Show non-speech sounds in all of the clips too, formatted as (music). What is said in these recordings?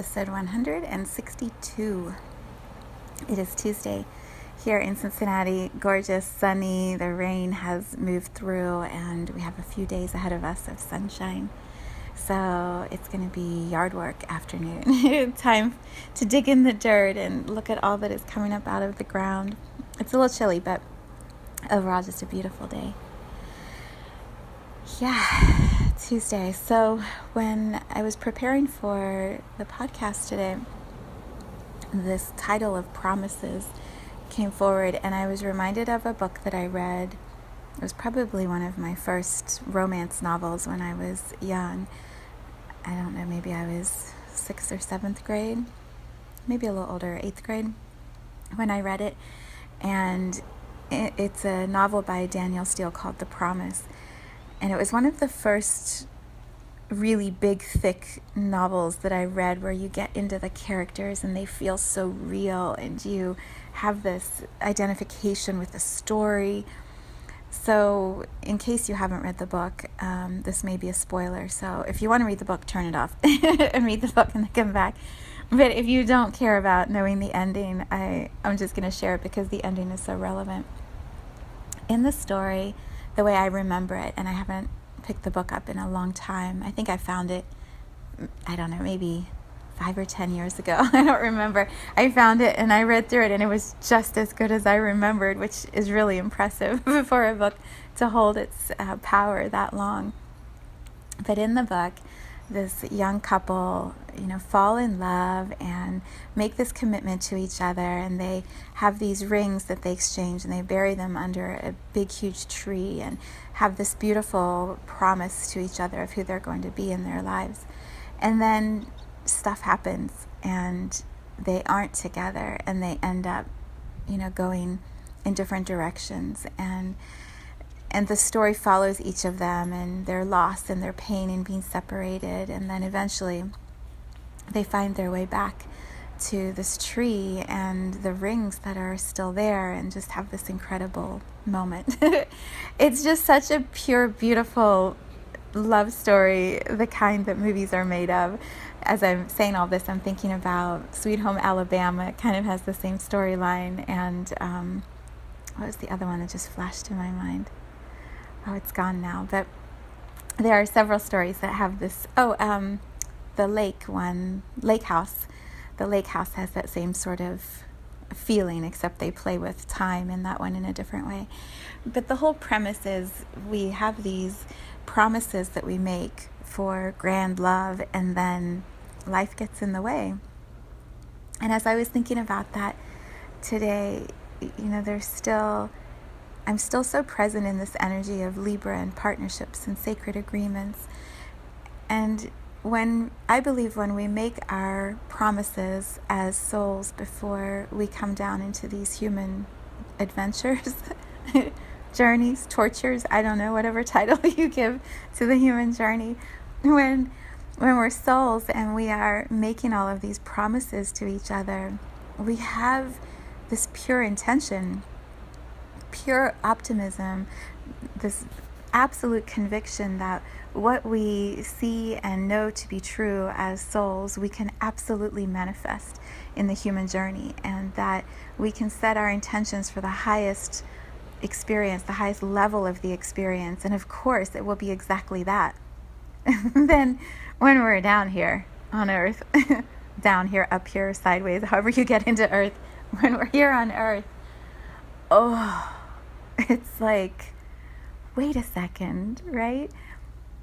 Episode 162. It is Tuesday here in Cincinnati. Gorgeous, sunny. The rain has moved through, and we have a few days ahead of us of sunshine. So it's going to be yard work afternoon. (laughs) Time to dig in the dirt and look at all that is coming up out of the ground. It's a little chilly, but overall, just a beautiful day. Yeah Tuesday. So, when I was preparing for the podcast today, this title of Promises came forward, and I was reminded of a book that I read. It was probably one of my first romance novels when I was young. I don't know, maybe I was sixth or seventh grade, maybe a little older, eighth grade, when I read it. And it's a novel by Danielle Steel called The Promise and it was one of the first really big, thick novels that I read where you get into the characters and they feel so real and you have this identification with the story. So, in case you haven't read the book, um, this may be a spoiler. So, if you want to read the book, turn it off (laughs) and read the book and then come back. But if you don't care about knowing the ending, I, I'm just going to share it because the ending is so relevant. In the story, the way I remember it, and I haven't picked the book up in a long time. I think I found it, I don't know, maybe five or ten years ago. (laughs) I don't remember. I found it and I read through it, and it was just as good as I remembered, which is really impressive (laughs) for a book to hold its uh, power that long. But in the book, this young couple, you know, fall in love and make this commitment to each other. And they have these rings that they exchange and they bury them under a big, huge tree and have this beautiful promise to each other of who they're going to be in their lives. And then stuff happens and they aren't together and they end up, you know, going in different directions. And and the story follows each of them and their loss and their pain in being separated. And then eventually they find their way back to this tree and the rings that are still there and just have this incredible moment. (laughs) It's just such a pure beautiful love story the kind that movies are made of. As i'm saying all this i'm thinking about sweet home alabama. It kind of has the same storyline and um, what was the other one that just flashed to my mind oh, it's gone now. But there are several stories that have this. Oh, um, the lake one, Lake House. The Lake House has that same sort of feeling, except they play with time in that one in a different way. But the whole premise is we have these promises that we make for grand love, and then life gets in the way. And as I was thinking about that today, you know, there's still I'm still so present in this energy of Libra and partnerships and sacred agreements. And when I believe when we make our promises as souls before we come down into these human adventures, (laughs) journeys, tortures, I don't know, whatever (laughs) title you give to the human journey, when when we're souls and we are making all of these promises to each other, we have this pure intention pure optimism, this absolute conviction that what we see and know to be true as souls, we can absolutely manifest in the human journey, and that we can set our intentions for the highest experience, the highest level of the experience, and of course, it will be exactly that. (laughs) then, when we're down here on earth, (laughs) down here, up here, sideways, (laughs) however you get into earth, when we're here on earth, oh, (laughs) it's like, wait a second, right?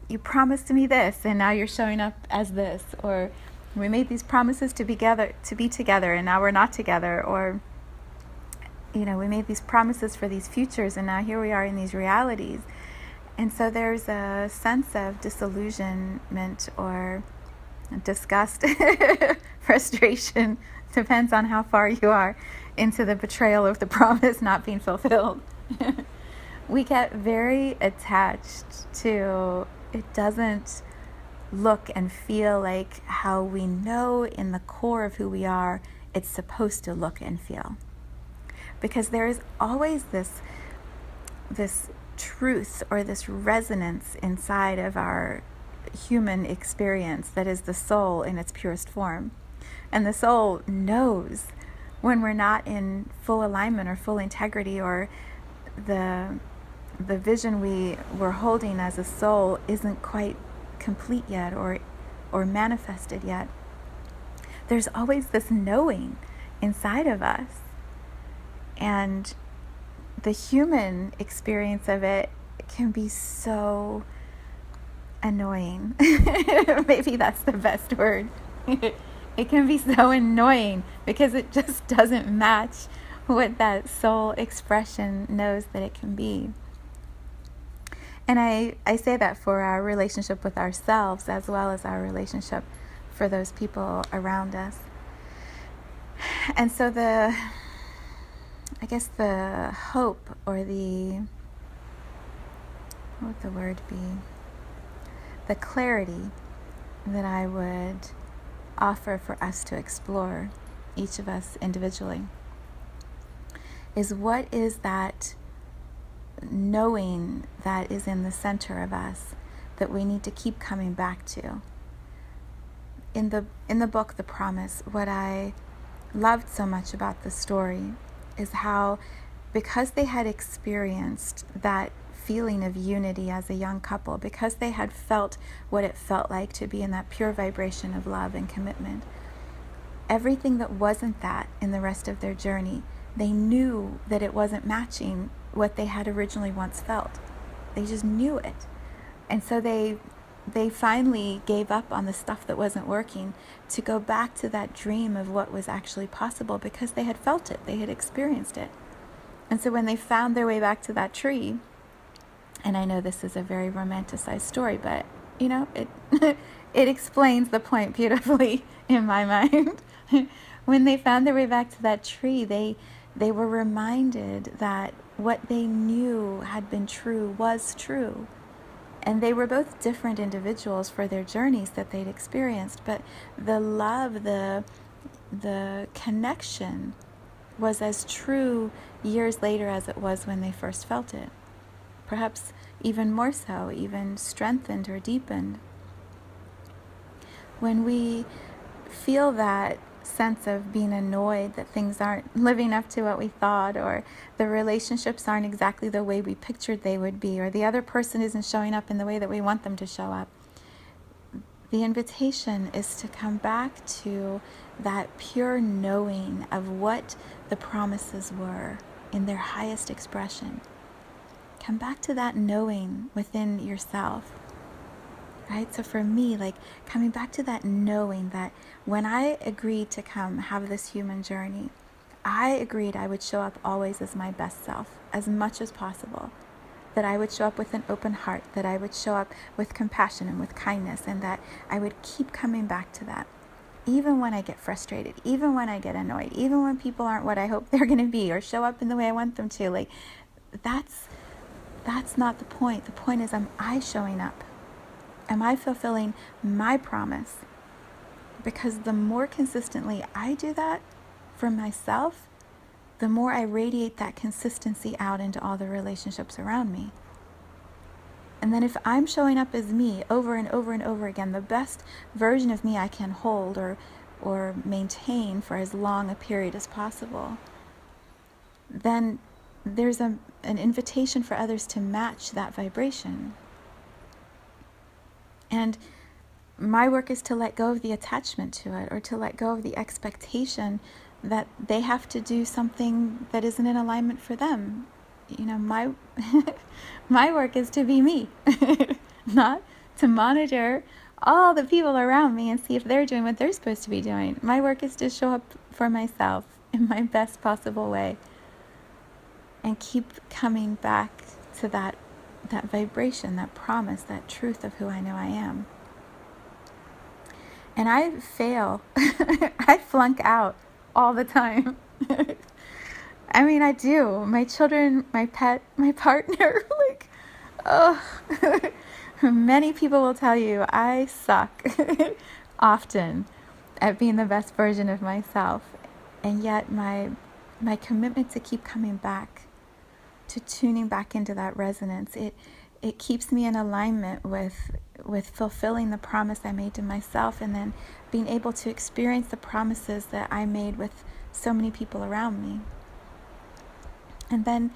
You promised me this, and now you're showing up as this. Or we made these promises to be together to be together and now we're not together or you know we made these promises for these futures and now here we are in these realities and so there's a sense of disillusionment or disgust (laughs) frustration (laughs) depends on how far you are into the betrayal of the promise not being fulfilled (laughs) we get very attached to it doesn't look and feel like how we know in the core of who we are it's supposed to look and feel. Because there is always this this truth or this resonance inside of our human experience that is the soul in its purest form. And the soul knows when we're not in full alignment or full integrity or the the vision we were holding as a soul isn't quite complete yet or or manifested yet. There's always this knowing inside of us. And the human experience of it can be so annoying. (laughs) Maybe that's the best word. (laughs) It can be so annoying because it just doesn't match (laughs) what that soul expression knows that it can be and I, I say that for our relationship with ourselves as well as our relationship for those people around us. And so the, I guess the hope or the, what would the word be? The clarity that I would offer for us to explore, each of us individually, is what is that knowing that is in the center of us that we need to keep coming back to. In the in the book The Promise, what I loved so much about the story is how because they had experienced that feeling of unity as a young couple, because they had felt what it felt like to be in that pure vibration of love and commitment, everything that wasn't that in the rest of their journey, they knew that it wasn't matching what they had originally once felt. They just knew it. And so they they finally gave up on the stuff that wasn't working to go back to that dream of what was actually possible because they had felt it, they had experienced it. And so when they found their way back to that tree, and I know this is a very romanticized story, but you know, it (laughs) it explains the point beautifully (laughs) in my mind. (laughs) when they found their way back to that tree, they they were reminded that what they knew had been true was true. And they were both different individuals for their journeys that they'd experienced, but the love, the the connection was as true years later as it was when they first felt it. Perhaps even more so, even strengthened or deepened. When we feel that sense of being annoyed that things aren't living up to what we thought, or the relationships aren't exactly the way we pictured they would be, or the other person isn't showing up in the way that we want them to show up. The invitation is to come back to that pure knowing of what the promises were in their highest expression. Come back to that knowing within yourself right? So for me, like coming back to that knowing that when I agreed to come have this human journey, I agreed I would show up always as my best self, as much as possible. That I would show up with an open heart, that I would show up with compassion and with kindness, and that I would keep coming back to that. Even when I get frustrated, even when I get annoyed, even when people aren't what I hope (laughs) they're going to be or show up in the way I want them to, like that's that's not the point. The point is am I showing up Am I fulfilling my promise? Because the more consistently I do that for myself, the more I radiate that consistency out into all the relationships around me. And then if I'm showing up as me over and over and over again, the best version of me I can hold or or maintain for as long a period as possible, then there's a, an invitation for others to match that vibration. And my work is to let go of the attachment to it or to let go of the expectation that they have to do something that isn't in alignment for them. You know, my (laughs) my work is to be me, (laughs) not to monitor all the people around me and see if they're doing what they're supposed to be doing. My work is to show up for myself in my best possible way and keep coming back to that that vibration, that promise, that truth of who I know I am. And I fail. (laughs) I flunk out all the time. (laughs) I mean, I do. My children, my pet, my (laughs) partner, like, oh, many people will tell you I suck often at being the best version of myself. And yet, my, my commitment to keep coming back, to tuning back into that resonance, it, it keeps me in alignment with with fulfilling the promise I made to myself and then being able to experience the promises that I made with so many people around me. And then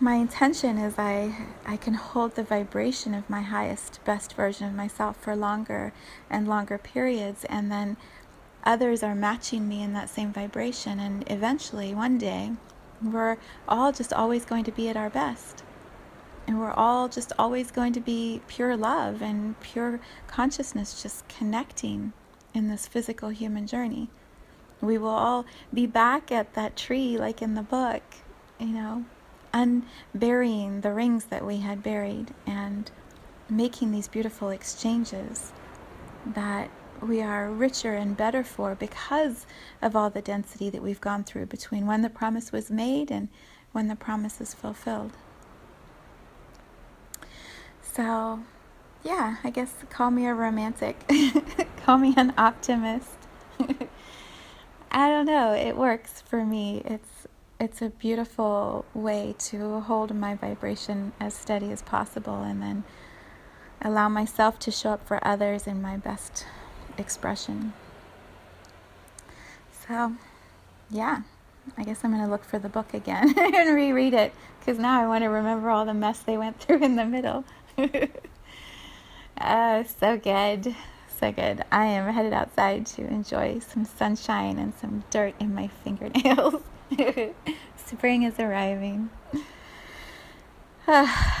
my intention is I I can hold the vibration of my highest best version of myself for longer and longer periods and then others are matching me in that same vibration and eventually one day we're all just always going to be at our best. And we're all just always going to be pure love and pure consciousness just connecting in this physical human journey. We will all be back at that tree, like in the book, you know, unburying the rings that we had buried and making these beautiful exchanges that we are richer and better for because of all the density that we've gone through between when the promise was made and when the promise is fulfilled. So, yeah, I guess call me a romantic, (laughs) call me an optimist. (laughs) I don't know. It works for me. It's it's a beautiful way to hold my vibration as steady as possible and then allow myself to show up for others in my best expression. So, yeah. I guess I'm going to look for the book again (laughs) and reread it because now I want to remember all the mess they went through in the middle. (laughs) uh, so good so good. I am headed outside to enjoy some sunshine and some dirt in my fingernails. (laughs) Spring is arriving. (sighs) (sighs)